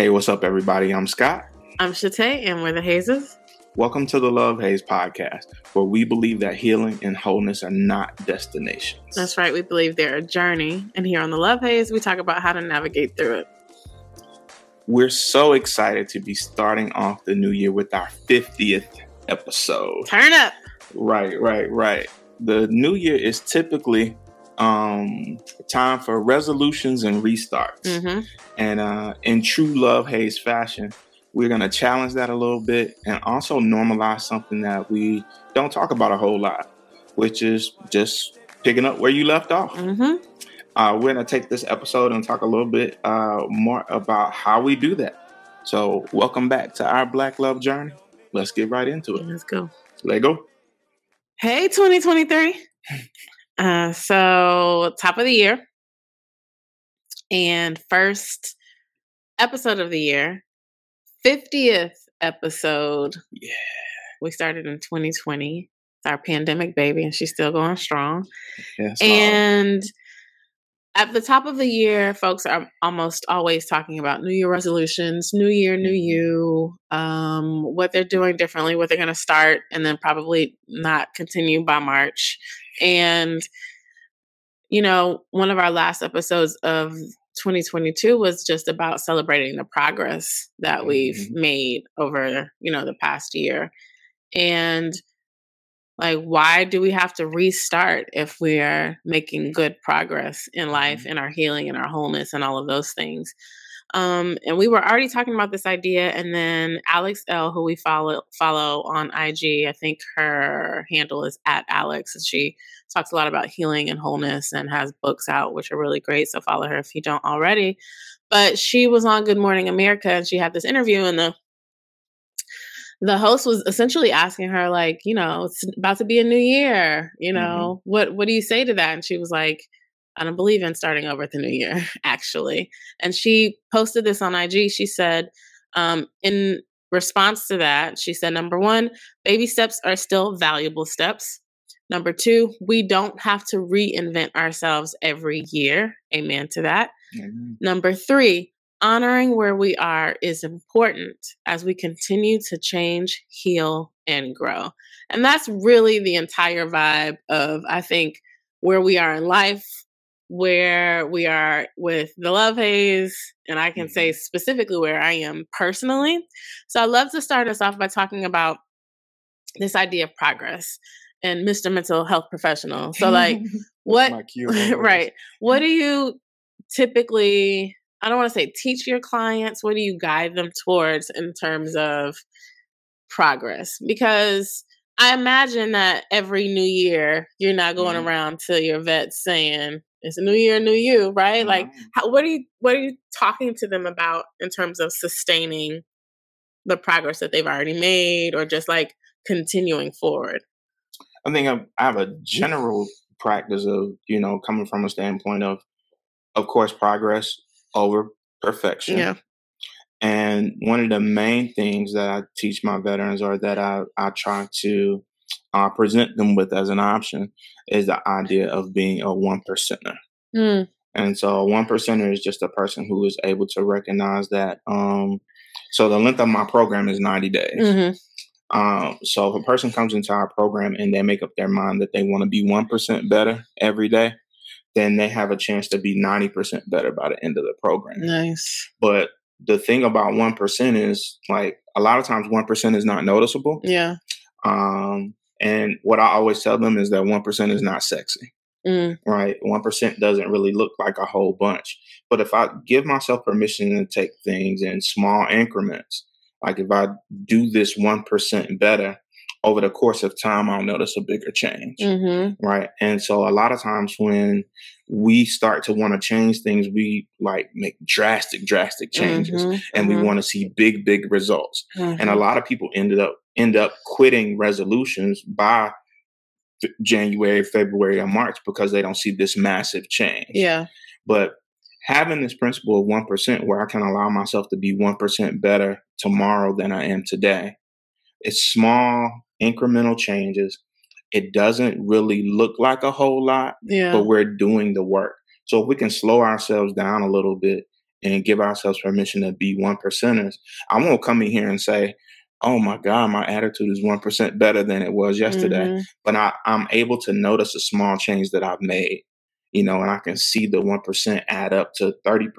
Hey, what's up, everybody? I'm Scott. I'm Shatay, and we're the Hazes. Welcome to the Love Haze podcast, where we believe that healing and wholeness are not destinations. That's right. We believe they're a journey. And here on the Love Haze, we talk about how to navigate through it. We're so excited to be starting off the new year with our 50th episode. Turn up. Right, right, right. The new year is typically um, time for resolutions and restarts. Mm-hmm. And uh, in true Love Haze fashion, we're going to challenge that a little bit and also normalize something that we don't talk about a whole lot, which is just picking up where you left off. Mm-hmm. Uh, we're going to take this episode and talk a little bit uh, more about how we do that. So, welcome back to our Black Love journey. Let's get right into it. Let's go. Let go. Hey, 2023. Uh, so, top of the year and first episode of the year, 50th episode. Yeah. We started in 2020. It's our pandemic baby, and she's still going strong. Yes. And at the top of the year, folks are almost always talking about New Year resolutions, New Year, New You, um, what they're doing differently, what they're going to start, and then probably not continue by March. And, you know, one of our last episodes of 2022 was just about celebrating the progress that we've Mhm. made over, you know, the past year. And like why do we have to restart if we're making good progress in life in our healing and our wholeness and all of those things um, and we were already talking about this idea and then Alex Elle who we follow follow on ig i think her handle is at alex and she talks a lot about healing and wholeness and has books out which are really great so follow her if you don't already. But she was on good morning america and she had this interview and the the host was essentially asking her like you know it's about to be a new year you know what what do you say to that? And she was like i don't believe in starting over at the new year actually. And she posted this on ig she said um, in response to that she said number one baby steps are still valuable steps. Number two we don't have to reinvent ourselves every year. Amen to that. Mhm. Number three, honoring where we are is important as we continue to change, heal, and grow. And that's really the entire vibe of, I think, where we are in life, where we are with the love haze, and I can say specifically where I am personally. So I'd love to start us off by talking about this idea of progress and Mr. Mental Health Professional. So, like, what My cue words. right. What do you typically, I don't want to say teach your clients, what do you guide them towards in terms of progress? Because I imagine that every new year, you're not going Mhm. around to your vet saying, it's a new year, new you, right? Like, Mhm. how, what are you, what are you talking to them about in terms of sustaining the progress that they've already made or just like continuing forward? I think I I have a general practice of, you know, coming from a standpoint of, of course, progress over perfection. Yeah. And one of the main things that I teach my veterans or that I, I try to uh, present them with as an option is the idea of being a one percenter. Mm, And so a one percenter is just a person who is able to recognize that. Um, so the length of my program is 90 days. mhm, Um, so if a person comes into our program and they make up their mind that they want to be 1% better every day, then they have a chance to be 90% better by the end of the program. Nice. But the thing about 1% is like a lot of times 1% is not noticeable. Yeah. Um, and what I always tell them is that 1% is not sexy, Mm, right? 1% doesn't really look like a whole bunch. But if I give myself permission to take things in small increments, like if I do this 1% better over the course of time, I'll notice a bigger change. mhm. Right. And so a lot of times when we start to want to change things, we like make drastic, drastic changes Mhm, and we mhm, want to see big, big results. And a mhm. lot of people ended up end up quitting resolutions by f- January, February, or March because they don't see this massive change. yeah. But having this principle of 1% where I can allow myself to be 1% better tomorrow than I am today, it's small, incremental changes. It doesn't really look like a whole lot, Yeah. but we're doing the work. So if we can slow ourselves down a little bit and give ourselves permission to be one percenters, I won't come in here and say, oh my God, my attitude is 1% better than it was yesterday. Mm-hmm. But I, I'm able to notice a small change that I've made, you know, and I can see the 1% add up to 30%,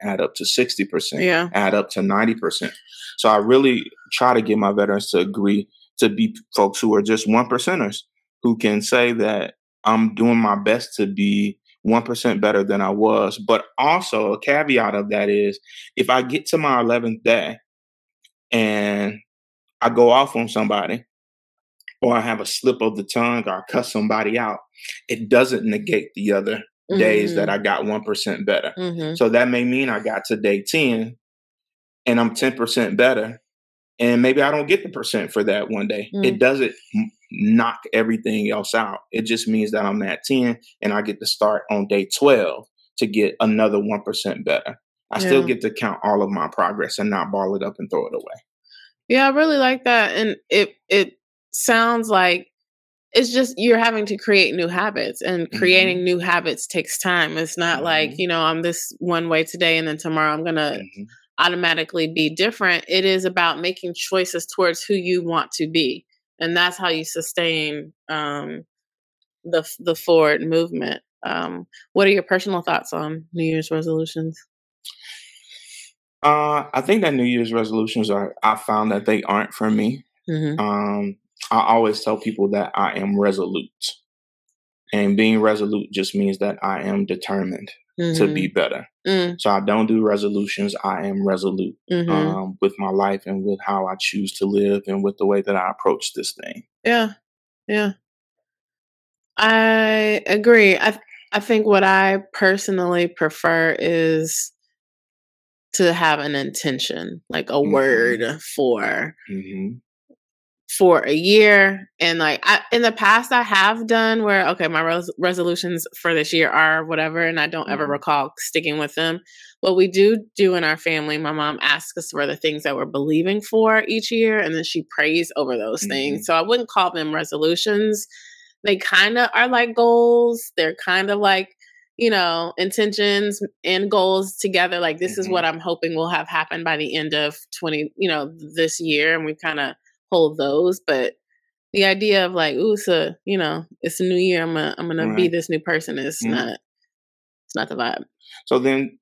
add up to 60%, yeah. add up to 90%. So I really try to get my veterans to agree to be folks who are just one percenters who can say that I'm doing my best to be 1% better than I was. But also, a caveat of that is if I get to my 11th day and I go off on somebody, or I have a slip of the tongue, or I cuss somebody out, it doesn't negate the other mm-hmm. days that mm-hmm. I got 1% better. Mm-hmm. So that may mean I got to day 10 and I'm 10% better. And maybe I don't get the percent for that one day. Mm. It doesn't knock everything else out. It just means that I'm at 10 and I get to start on day 12 to get another 1% better. I yeah. still get to count all of my progress and not ball it up and throw it away. Yeah, I really like that. And it it sounds like it's just you're having to create new habits and creating mm-hmm. new habits takes time. It's not mm-hmm. like, you know, I'm this one way today and then tomorrow I'm going to mm-hmm. automatically be different. It is about making choices towards who you want to be. And that's how you sustain um, the the forward movement. Um, what are your personal thoughts on New Year's resolutions? Uh, I think that New Year's resolutions are. I found that they aren't for me. Mm-hmm. Um, I always tell people that I am resolute, and being resolute just means that I am determined mm-hmm. to be mm-hmm. better. Mm. So I don't do resolutions. I am resolute mm-hmm. um, with my life and with how I choose to live and with the way that I approach this thing. Yeah, yeah. I agree. I I think what I personally prefer is to have an intention, like a mm-hmm. word for mm-hmm. for a year. And like I, in the past, I have done where okay, my res- resolutions for this year are whatever, and I don't mm-hmm. ever recall sticking with them. What we do do in our family, my mom asks us for the things that we're believing for each year, and then she prays over those things. Mm-hmm. So I wouldn't call them resolutions. They kind of are like goals. They're kind of like you know, intentions and goals together. Like this mm-hmm. is what I'm hoping will have happened by the end of 20, you know, this year. And we kind of hold those. But the idea of like, ooh, so, you know, it's a new year. I'm gonna, I'm gonna be this new person is mm-hmm. not, it's not the vibe. So then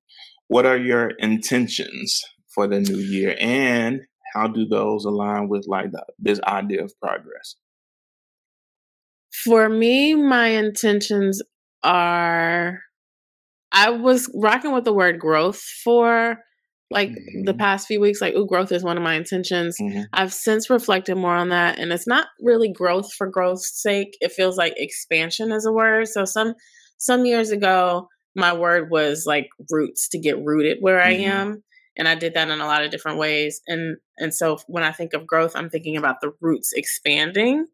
what are your intentions for the new year and how do those align with like the, this idea of progress? For me, my intentions are I was rocking with the word growth for like mm-hmm. the past few weeks like ooh growth is one of my intentions mm-hmm. i've since reflected more on that and it's not really growth for growth's sake it feels like expansion is a word so some some years ago my word was like roots to get rooted where mm-hmm. i am and i did that in a lot of different ways and and so when i think of growth i'm thinking about the roots expanding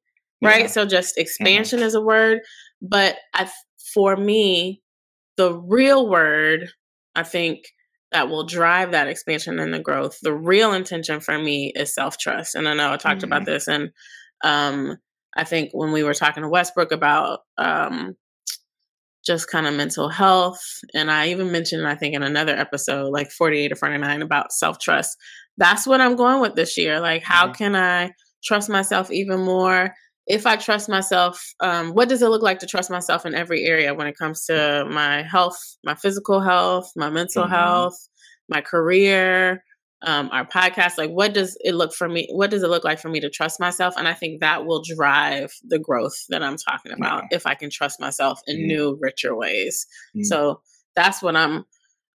right yeah. so just mm-hmm. expansion is a word but i for me the real word, I think, that will drive that expansion and the growth, the real intention for me is self trust. And I know I talked mm-hmm. about this, and um, I think when we were talking to Westbrook about um, just kind of mental health, and I even mentioned, I think, in another episode, like 48 or 49, about self trust. That's what I'm going with this year. Like, how mm-hmm. can I trust myself even more? If I trust myself, um, what does it look like to trust myself in every area when it comes to my health, my physical health, my mental mm-hmm. health, my career, um, our podcast? Like, what does it look for me? What does it look like for me to trust myself? And I think that will drive the growth that I'm talking about yeah. if I can trust myself in mm-hmm. new, richer ways. Mm-hmm. So that's what I'm.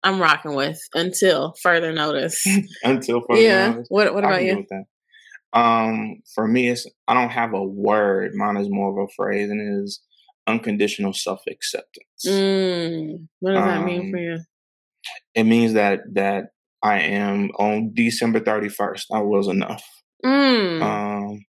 I'm rocking with until further notice. until further yeah. Notice. What What about you? Um, for me, it's I don't have a word. Mine is more of a phrase, and it is unconditional self acceptance. Mm, what does um, that mean for um, you? It means that that I am on December thirty first. I was enough. Mm. Um,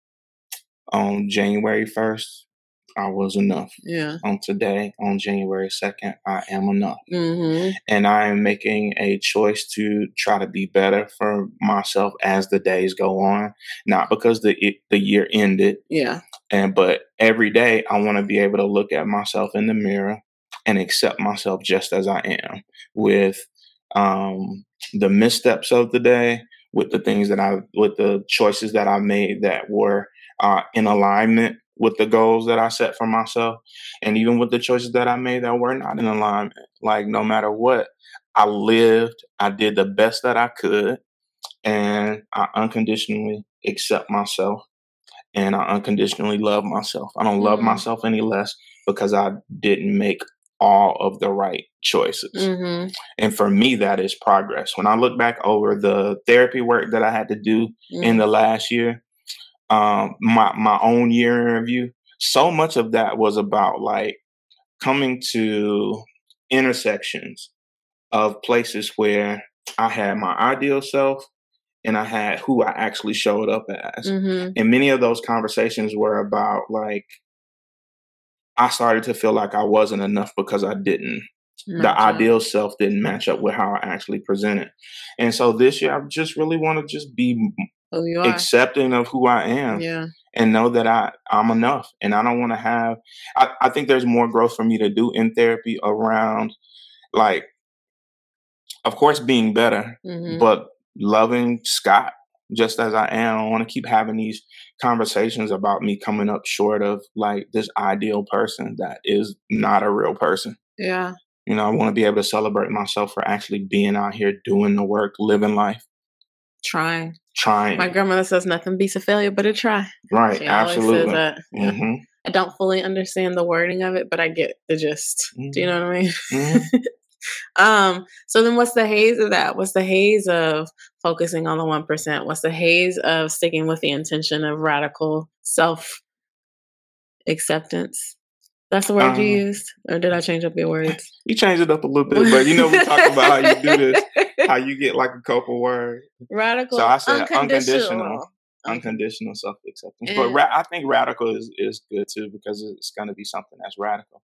on January first, I was enough. Yeah. On today, on January 2nd, I am enough. Mm-hmm. And I am making a choice to try to be better for myself as the days go on. Not because the it, the year ended. Yeah. And but every day I want to be able to look at myself in the mirror and accept myself just as I am with um the missteps of the day with the things that I, with the choices that I made that were uh, in alignment with the goals that I set for myself, and even with the choices that I made that were not in alignment. Like no matter what, I lived, I did the best that I could, and I unconditionally accept myself and I unconditionally love myself. I don't love mm-hmm. myself any less because I didn't make all of the right choices. Mm-hmm. And for me, that is progress. When I look back over the therapy work that I had to do mm-hmm. in the last year, um, my my own year in review, so much of that was about like coming to intersections of places where I had my ideal self and I had who I actually showed up as. Mm-hmm. And many of those conversations were about like I started to feel like I wasn't enough because I didn't. The ideal self didn't match up with how I actually presented. And so this year I just really want to just be accepting of who I am. Yeah. And know that I, I'm enough. And I don't want to have I, I think there's more growth for me to do in therapy around like of course being better, mm-hmm. but loving Scott just as I am. I want to keep having these conversations about me coming up short of like this ideal person that is not a real person. Yeah. You know, I want to be able to celebrate myself for actually being out here doing the work, living life. Trying. Trying. My grandmother says nothing beats a failure but a try. Right. She absolutely. Mm-hmm. I don't fully understand the wording of it, but I get the gist. Mm-hmm. Do you mm-hmm. know what I mean? Mm-hmm. um, so then what's the haze of that? What's the haze of focusing on the 1%? What's the haze of sticking with the intention of radical self acceptance? That's the word um, you used, or did I change up your words? You changed it up a little bit, but you know we talk about how you do this, how you get like a couple words. Radical. So I said unconditional, unconditional, unconditional self acceptance. But ra- I think radical is is good too because it's going to be something that's radical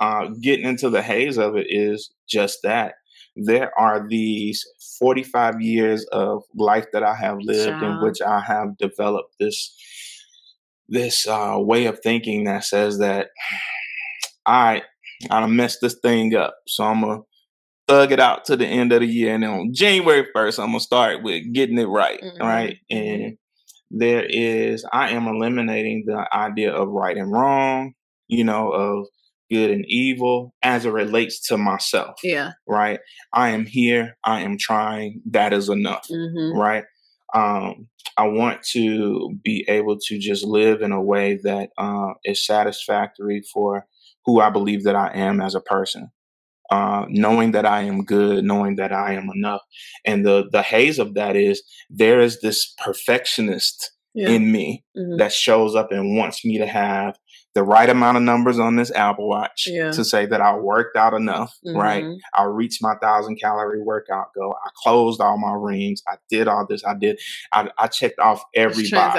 uh, getting into the haze of it is just that. There are these 45 years of life that I have lived in which I have developed this this uh, way of thinking that says that I I messed this thing up, so I'm gonna thug it out to the end of the year, and then on January 1st, I'm gonna start with getting it right, mm-hmm. right? And there is I am eliminating the idea of right and wrong, you know, of good and evil as it relates to myself. Yeah. Right. I am here. I am trying. That is enough. Mm-hmm. Right. Um, I want to be able to just live in a way that uh, is satisfactory for who I believe that I am as a person. Uh, knowing that I am good, knowing that I am enough, and the the haze of that is there is this perfectionist yeah. in me mm-hmm. that shows up and wants me to have the right amount of numbers on this Apple Watch yeah. to say that I worked out enough, mm-hmm. right? I reached my thousand calorie workout goal. I closed all my rings. I did all this. I did. I, I checked off every box.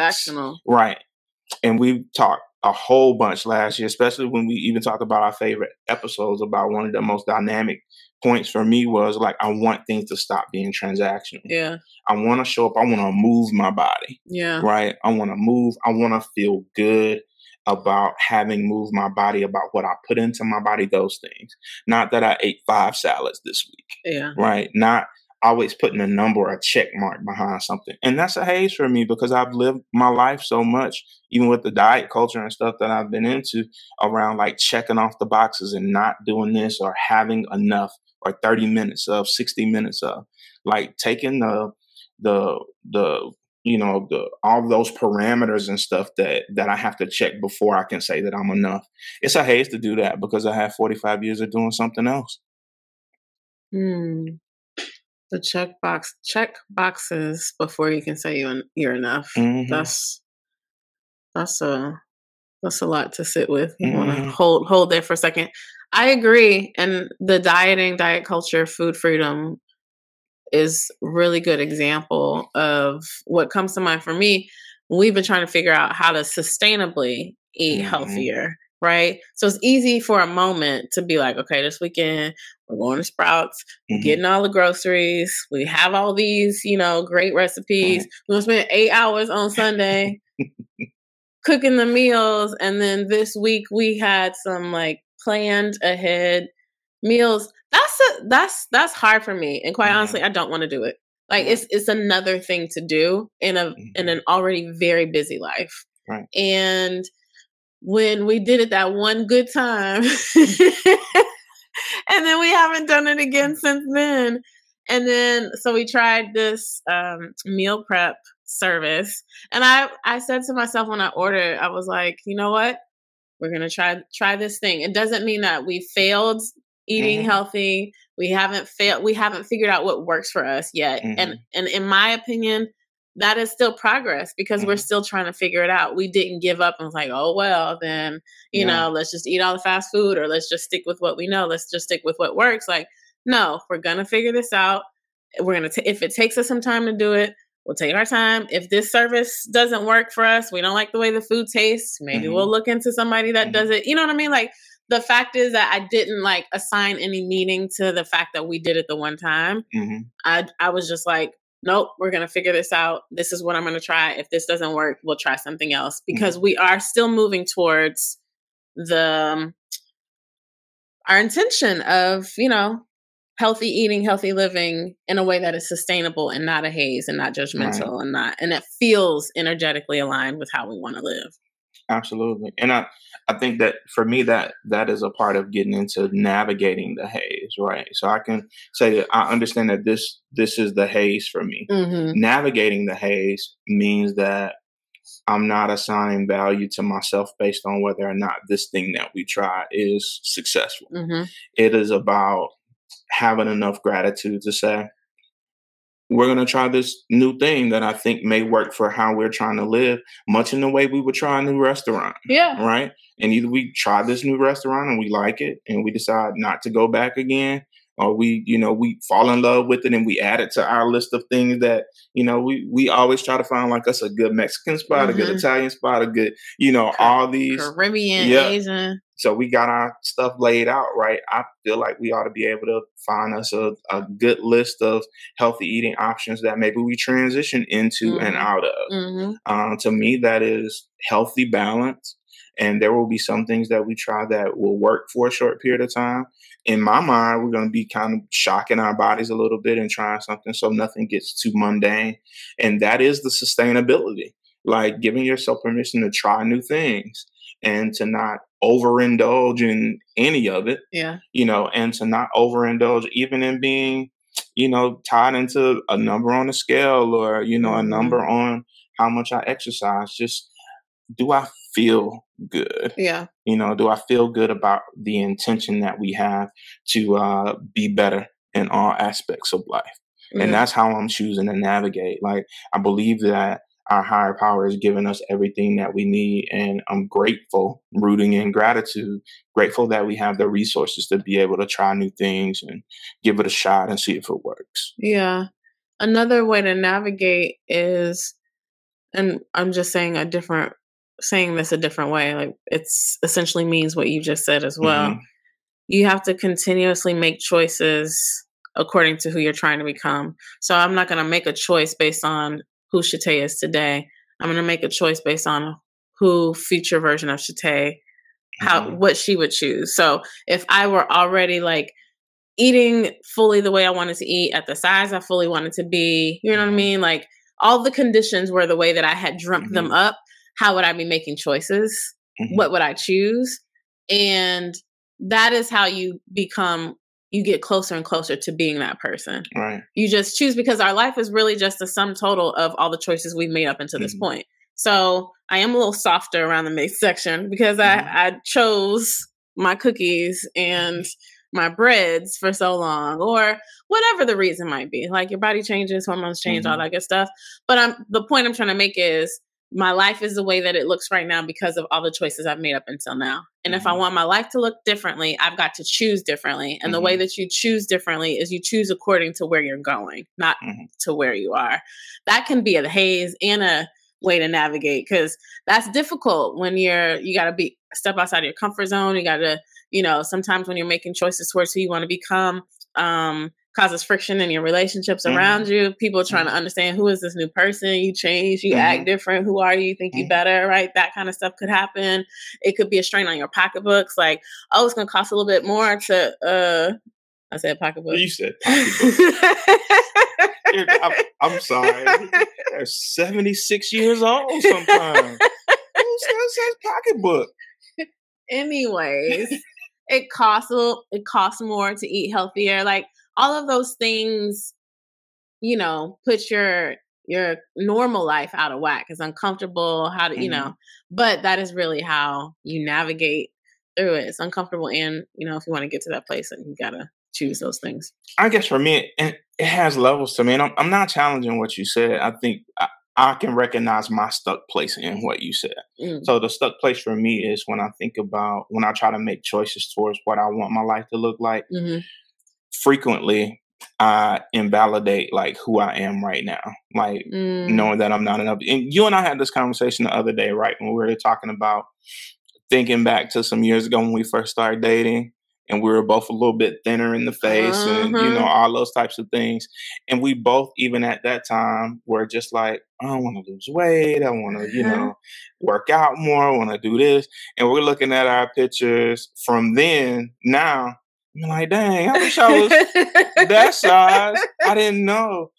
right? And we talked a whole bunch last year, especially when we even talk about our favorite episodes. About one of the most dynamic points for me was like I want things to stop being transactional. Yeah. I want to show up. I want to move my body. Yeah. Right. I want to move. I want to feel good about having moved my body, about what I put into my body, those things. Not that I ate five salads this week. Yeah. Right. Not always putting a number or a check mark behind something. And that's a haze for me because I've lived my life so much, even with the diet culture and stuff that I've been into around like checking off the boxes and not doing this or having enough or 30 minutes of 60 minutes of like taking the the the you know the all those parameters and stuff that that I have to check before I can say that I'm enough. It's a haze to do that because I have 45 years of doing something else. Hmm. The check box check boxes before you can say you you're enough. Mm-hmm. That's that's a that's a lot to sit with. You mm-hmm. want to hold hold there for a second. I agree, and the dieting, diet culture, food freedom is really good example of what comes to mind for me. We've been trying to figure out how to sustainably eat mm-hmm. healthier, right? So it's easy for a moment to be like, okay, this weekend we're going to Sprouts, mm-hmm. getting all the groceries. We have all these, you know, great recipes. Mm-hmm. We're gonna spend eight hours on Sunday cooking the meals, and then this week we had some like planned ahead meals. That's that's a that's that's hard for me. And quite mm-hmm. honestly, I don't want to do it. Like it's it's another thing to do in a mm-hmm. in an already very busy life. Right. And when we did it that one good time and then we haven't done it again since then. And then so we tried this um, meal prep service. And I I said to myself when I ordered, I was like, you know what? We're gonna try try this thing. It doesn't mean that we failed eating mm-hmm. healthy. We haven't failed we haven't figured out what works for us yet. Mm-hmm. And and in my opinion, that is still progress because mm-hmm. we're still trying to figure it out. We didn't give up and was like, oh well, then you yeah. know, let's just eat all the fast food or let's just stick with what we know. Let's just stick with what works. Like, no, we're gonna figure this out. We're gonna t- if it takes us some time to do it, we'll take our time. If this service doesn't work for us, we don't like the way the food tastes, maybe mm-hmm. we'll look into somebody that mm-hmm. does it. You know what I mean? Like the fact is that I didn't like assign any meaning to the fact that we did it the one time. Mm-hmm. I I was just like, nope, we're gonna figure this out. This is what I'm gonna try. If this doesn't work, we'll try something else mm-hmm. because we are still moving towards the um, our intention of you know healthy eating, healthy living in a way that is sustainable and not a haze and not judgmental right. and not and it feels energetically aligned with how we want to live. Absolutely. And I I think that for me that that is a part of getting into navigating the haze, right? So I can say that I understand that this this is the haze for me. Mm-hmm. Navigating the haze means that I'm not assigning value to myself based on whether or not this thing that we try is successful. Mm-hmm. It is about having enough gratitude to say, we're going to try this new thing that I think may work for how we're trying to live, much in the way we would try a new restaurant. Yeah. Right. And either we try this new restaurant and we like it and we decide not to go back again, or we you know we fall in love with it and we add it to our list of things that you know we we always try to find like us a good mexican spot mm-hmm. a good mm-hmm. italian spot a good you know all these caribbean yeah. asian so we got our stuff laid out right i feel like we ought to be able to find us a, a good list of healthy eating options that maybe we transition into mm-hmm. and out of mm-hmm. um, to me that is healthy balance and there will be some things that we try that will work for a short period of time. In my mind, we're going to be kind of shocking our bodies a little bit and trying something so nothing gets too mundane. And that is the sustainability, like giving yourself permission to try new things and to not overindulge in any of it. Yeah. You know, and to not overindulge even in being, you know, tied into a number on a scale or, you know, a mm-hmm. number on how much I exercise. Just do I feel good? Yeah. You know, do I feel good about the intention that we have to uh, be better in all aspects of life? Mm-hmm. And that's how I'm choosing to navigate. Like, I believe that our higher power has given us everything that we need. And I'm grateful, rooting in gratitude, grateful that we have the resources to be able to try new things and give it a shot and see if it works. Yeah. Another way to navigate is, and I'm just saying a different saying this a different way. Like it's essentially means what you just said as well. Mm-hmm. You have to continuously make choices according to who you're trying to become. So I'm not going to make a choice based on who Shatay is today. I'm going to make a choice based on who future version of Shatay, how mm-hmm. what she would choose. So if I were already like eating fully the way I wanted to eat at the size I fully wanted to be, you know what I mm-hmm. mean? Like all the conditions were the way that I had dreamt mm-hmm. them up how would I be making choices? Mm-hmm. What would I choose? And that is how you become you get closer and closer to being that person. Right. You just choose because our life is really just a sum total of all the choices we've made up until mm-hmm. this point. So I am a little softer around the midsection because mm-hmm. I, I chose my cookies and my breads for so long or whatever the reason might be. Like your body changes, hormones change, mm-hmm. all that good stuff. But I'm the point I'm trying to make is my life is the way that it looks right now because of all the choices I've made up until now. And mm-hmm. if I mm-hmm. want my life to look differently, I've got to choose differently. And mm-hmm. the way mm-hmm. that you choose differently is you choose according to where you're going, not mm-hmm. to where you are. That can be a haze and a way to navigate because that's difficult when you're you got to be step outside of your comfort zone. You got to, you know, sometimes when you're making choices towards who you want to become, um, causes friction in your relationships mm-hmm. around you. People trying to mm-hmm. understand who is this new person. You change, you mm-hmm. act different. Who are you? you think mm-hmm. you better, right? That kind of stuff could happen. It could be a strain on your pocketbooks. Like, oh, it's going to cost a little bit more to uh, I said pocketbook. You said pocketbook. I'm, I'm, sorry. They're 76 years old sometimes. Who says pocketbook? Anyways, it costs a it costs more to eat healthier. Like all of those things, you know, put your your normal life out of whack. It's uncomfortable. How to, mm-hmm. you know, but that is really how you navigate through it. It's uncomfortable, and you know, if you want to get to that place, then you gotta choose those things. I guess for me, it, it has levels to me, and I'm, I'm not challenging what you said. I think I, I can recognize my stuck place in what you said. Mm. So the stuck place for me is when I think about when I try to make choices towards what I want my life to look like. Mm-hmm. Frequently, I invalidate like who I am right now, like mm. knowing that I'm not enough. And you and I had this conversation the other day, right? When we were talking about thinking back to some years ago when we first started dating and we were both a little bit thinner in the face uh-huh. and you know uh-huh. all those types of things and we both even at that time were just like i want to lose weight i want to you uh-huh. know work out more i want to do this and we're looking at our pictures from then now i'm like dang i wish i was that size. I didn't know.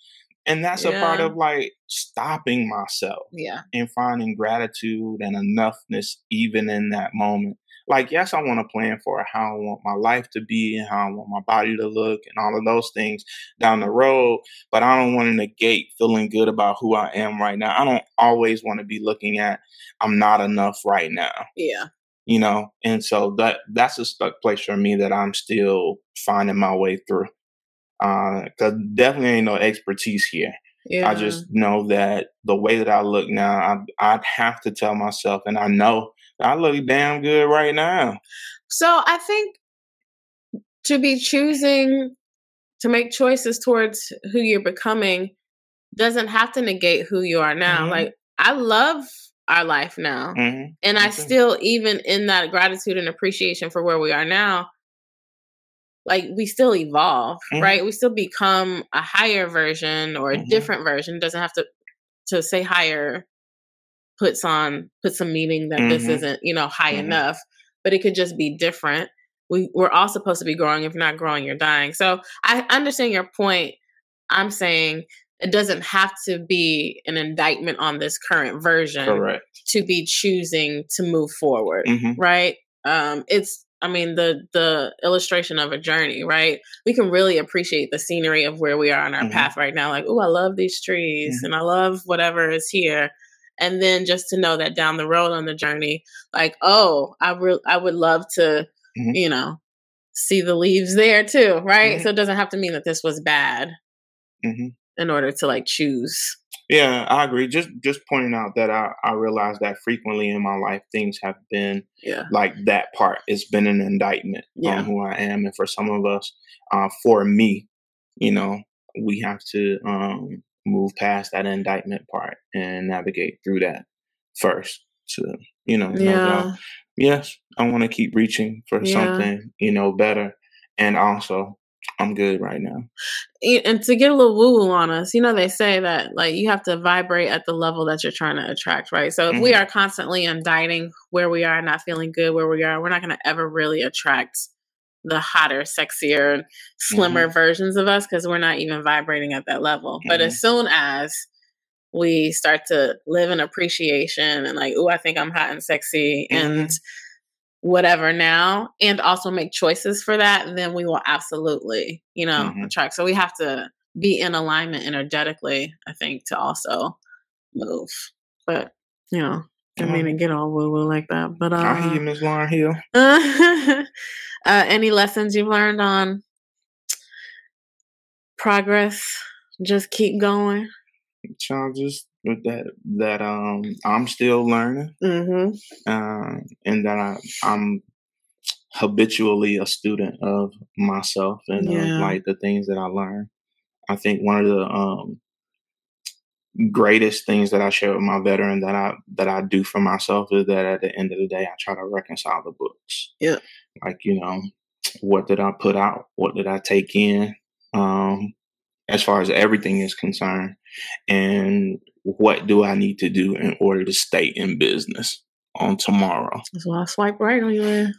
And that's yeah. a part of like stopping myself yeah. and finding gratitude and enoughness even in that moment. Like yes i want to plan for how i want my life to be and how i want my body to look and all of those things down the road but i don't want to negate feeling good about who i am right now. I don't always want to be looking at i'm not enough right now. Yeah you know and so that that's a stuck place for me that i'm still finding my way through because uh, definitely ain't no expertise here. Yeah. I just know that the way that I look now, I, I'd have to tell myself, and I know I look damn good right now. So I think to be choosing to make choices towards who you're becoming doesn't have to negate who you are now. Mm-hmm. Like I love our life now. Mm-hmm. And I still, even in that gratitude and appreciation for where we are now, like we still evolve, mm-hmm. right? We still become a higher version or a mm-hmm. different version. It doesn't have to to say higher puts on puts some meaning that mm-hmm. this isn't, you know, high mm-hmm. enough, but it could just be different. We we're all supposed to be growing. If you're not growing, you're dying. So I understand your point. I'm saying it doesn't have to be an indictment on this current version Correct. to be choosing to move forward, mm-hmm. right? Um, it's I mean the the illustration of a journey, right? We can really appreciate the scenery of where we are on our mm-hmm. path right now. Like, oh, I love these trees mm-hmm. and I love whatever is here. And then just to know that down the road on the journey, like, oh, I re- I would love to, mm-hmm. you know, see the leaves there too, right? Mm-hmm. So it doesn't have to mean that this was bad mm-hmm. In order to like choose yeah, I agree. Just just pointing out that I, I realize that frequently in my life things have been yeah. like that part. It's been an indictment yeah. on who I am. And for some of us, uh, for me, you know, we have to um, move past that indictment part and navigate through that first to, you know, yeah. yes, I want to keep reaching for yeah. something, you know, better. And also I'm good right now. And to get a little woo woo on us, you know, they say that like you have to vibrate at the level that you're trying to attract, right? So if mm-hmm. we are constantly indicting where we are, not feeling good where we are, we're not going to ever really attract the hotter, sexier, slimmer mm-hmm. versions of us because we're not even vibrating at that level. Mm-hmm. But as soon as we start to live in appreciation and like, oh, I think I'm hot and sexy and mm-hmm whatever now and also make choices for that, then we will absolutely, you know, mm-hmm. attract. So we have to be in alignment energetically, I think, to also move. But, you know, didn't mean to get all woo woo like that. But uh, I hear you, Miss Lauryn Hill. uh, any lessons you've learned on progress? Just keep going. Child, just that that um I'm still learning, mm-hmm. uh, and that I, I'm habitually a student of myself and yeah. like the things that I learn. I think one of the um, greatest things that I share with my veteran that I that I do for myself is that at the end of the day I try to reconcile the books. Yeah. Like, you know, what did I put out? What did I take in? Um, as far as everything is concerned. And what do I need to do in order to stay in business on tomorrow? That's why I swipe right on you. There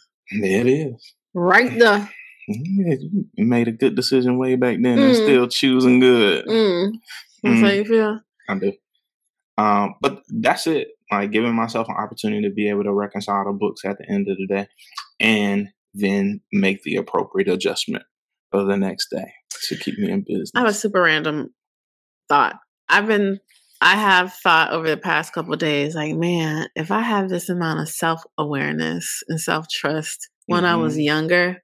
it is. Right there. Yeah, you made a good decision way back then and Mm. still choosing good. Mm. That's how Mm. you feel. I do. Um, but that's it. Like giving myself an opportunity to be able to reconcile the books at the end of the day and then make the appropriate adjustment for the next day to keep me in business. I have a super random thought. I've been, I have thought over the past couple of days, like, man, if I have this amount of self awareness and self trust when I was younger,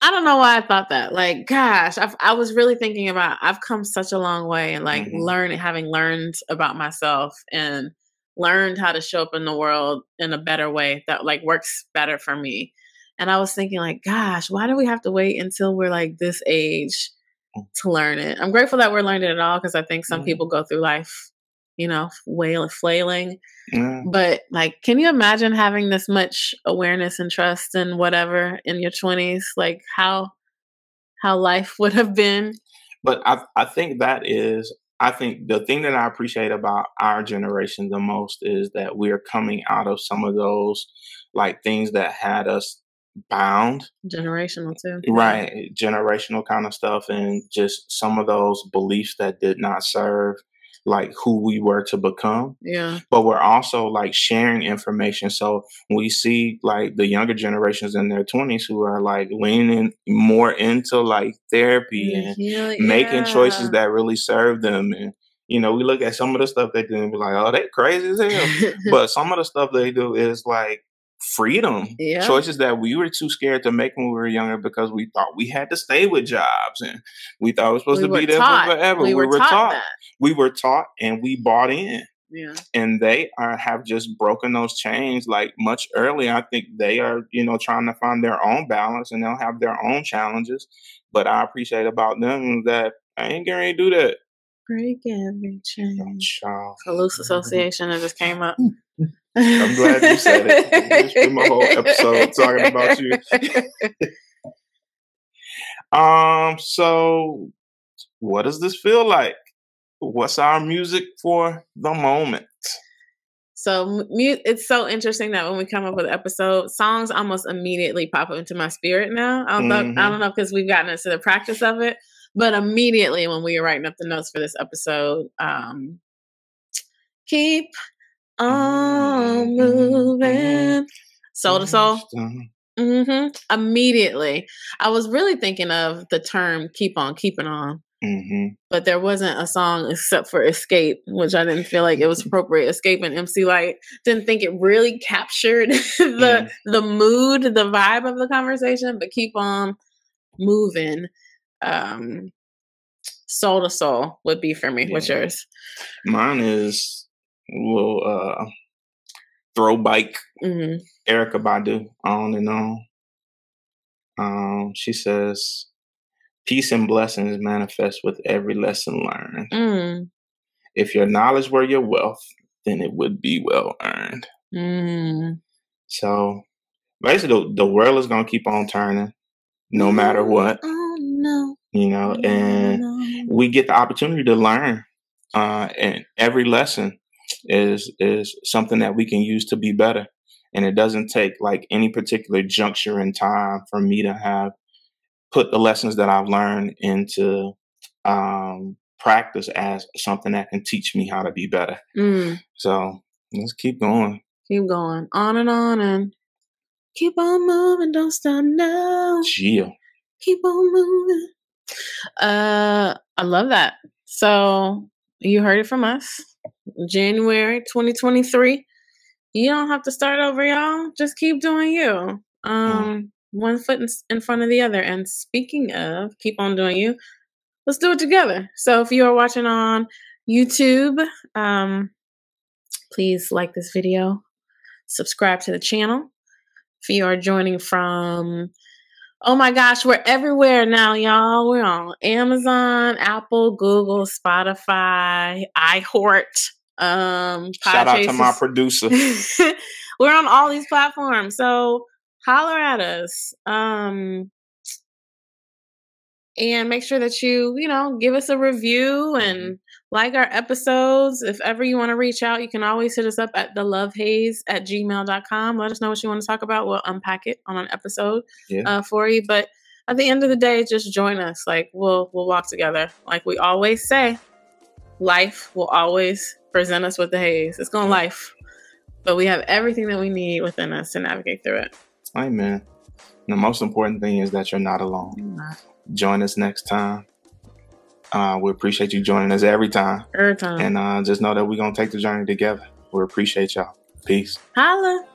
I don't know why I thought that. Like, gosh, I've, I was really thinking about. I've come such a long way, and like Mhm. learning, having learned about myself and learned how to show up in the world in a better way that like works better for me. And I was thinking, like, gosh, why do we have to wait until we're like this age to learn it? I'm grateful that we're learning it at all because I think some Mhm. people go through life, you know, wailing, flailing. Yeah. But like, can you imagine having this much awareness and trust and whatever in your 20s? Like how how life would have been. But I I think that is I think the thing that I appreciate about our generation the most is that we are coming out of some of those like things that had us bound. Generational too. right generational kind of stuff and just some of those beliefs that did not serve like who we were to become. Yeah. but we're also like sharing information. So we see like the younger generations in their 20s who are like leaning more into like therapy mm, and Yeah, making choices that really serve them and you know we look at some of the stuff they do and be like oh they crazy as hell. But some of the stuff they do is like freedom Yeah. choices that we were too scared to make when we were younger because we thought we had to stay with jobs and we thought it was supposed We to be there taught- forever we were taught that. we were taught and we bought in Yeah. and they are have just broken those chains like much earlier i think they are you know trying to find their own balance and they'll have their own challenges but i appreciate about them that i ain't gonna do that Break every chain. Child. Loose Association that just came up. I'm glad you said it. Spent my whole episode talking about you. Um, so what does this feel like? What's our music for the moment? So it's so interesting that when we come up with episodes, songs almost immediately pop up into my spirit now. I don't know, I Mhm. don't know because we've gotten into the practice of it, but immediately when we were writing up the notes for this episode, um, keep on moving, Soul II Soul. hmm Immediately, I was really thinking of the term "keep on keeping on." Mm-hmm. but there wasn't a song except for Xscape, which I didn't feel like it was appropriate. Xscape and MC Lyte didn't think it really captured the the mood, the vibe of the conversation, but keep on moving. Um Soul II Soul would be for me. What's yours? Mine is little uh throw bike hmm Erykah Badu on and on. Um, she says, "Peace and blessings manifest with every lesson learned. Mm. If your knowledge were your wealth, then it would be well earned." Mm. So, basically, the, the world is gonna keep on turning, no matter what, Oh no. you know, and no. we get the opportunity to learn, uh, and every lesson is is something that we can use to be better. And it doesn't take like any particular juncture in time for me to have put the lessons that I've learned into um, practice as something that can teach me how to be better. Mm. So let's keep going. Keep going on and on and keep on moving. Don't stop now. Chill. keep on moving. Uh, I love that. So you heard it from us, January 2023. You don't have to start over, y'all. Just keep doing you. Um, one foot in, in front of the other. And speaking of keep on doing you, let's do it together. So if you are watching on YouTube, um, please like this video, subscribe to the channel. If you are joining from Oh my gosh, we're everywhere now, y'all. We're on Amazon, Apple, Google, Spotify, iHeart. Um, Shout out to my producer. we're on all these platforms, so holler at us. Um, and make sure that you, you know, give us a review and like our episodes. If ever you want to reach out, you can always hit us up at the lovehaze at gmail.com. Let us know what you want to talk about. We'll unpack it on an episode yeah. uh, for you. But at the end of the day, just join us. Like we'll we'll walk together. Like we always say, life will always present us with the haze. It's gonna life. But we have everything that we need within us to navigate through it. Amen. The most important thing is that you're not alone. You're not. Join us next time. Uh, we appreciate you joining us every time. Every time. And uh, just know that we're going to take the journey together. We appreciate y'all. Peace. Holla.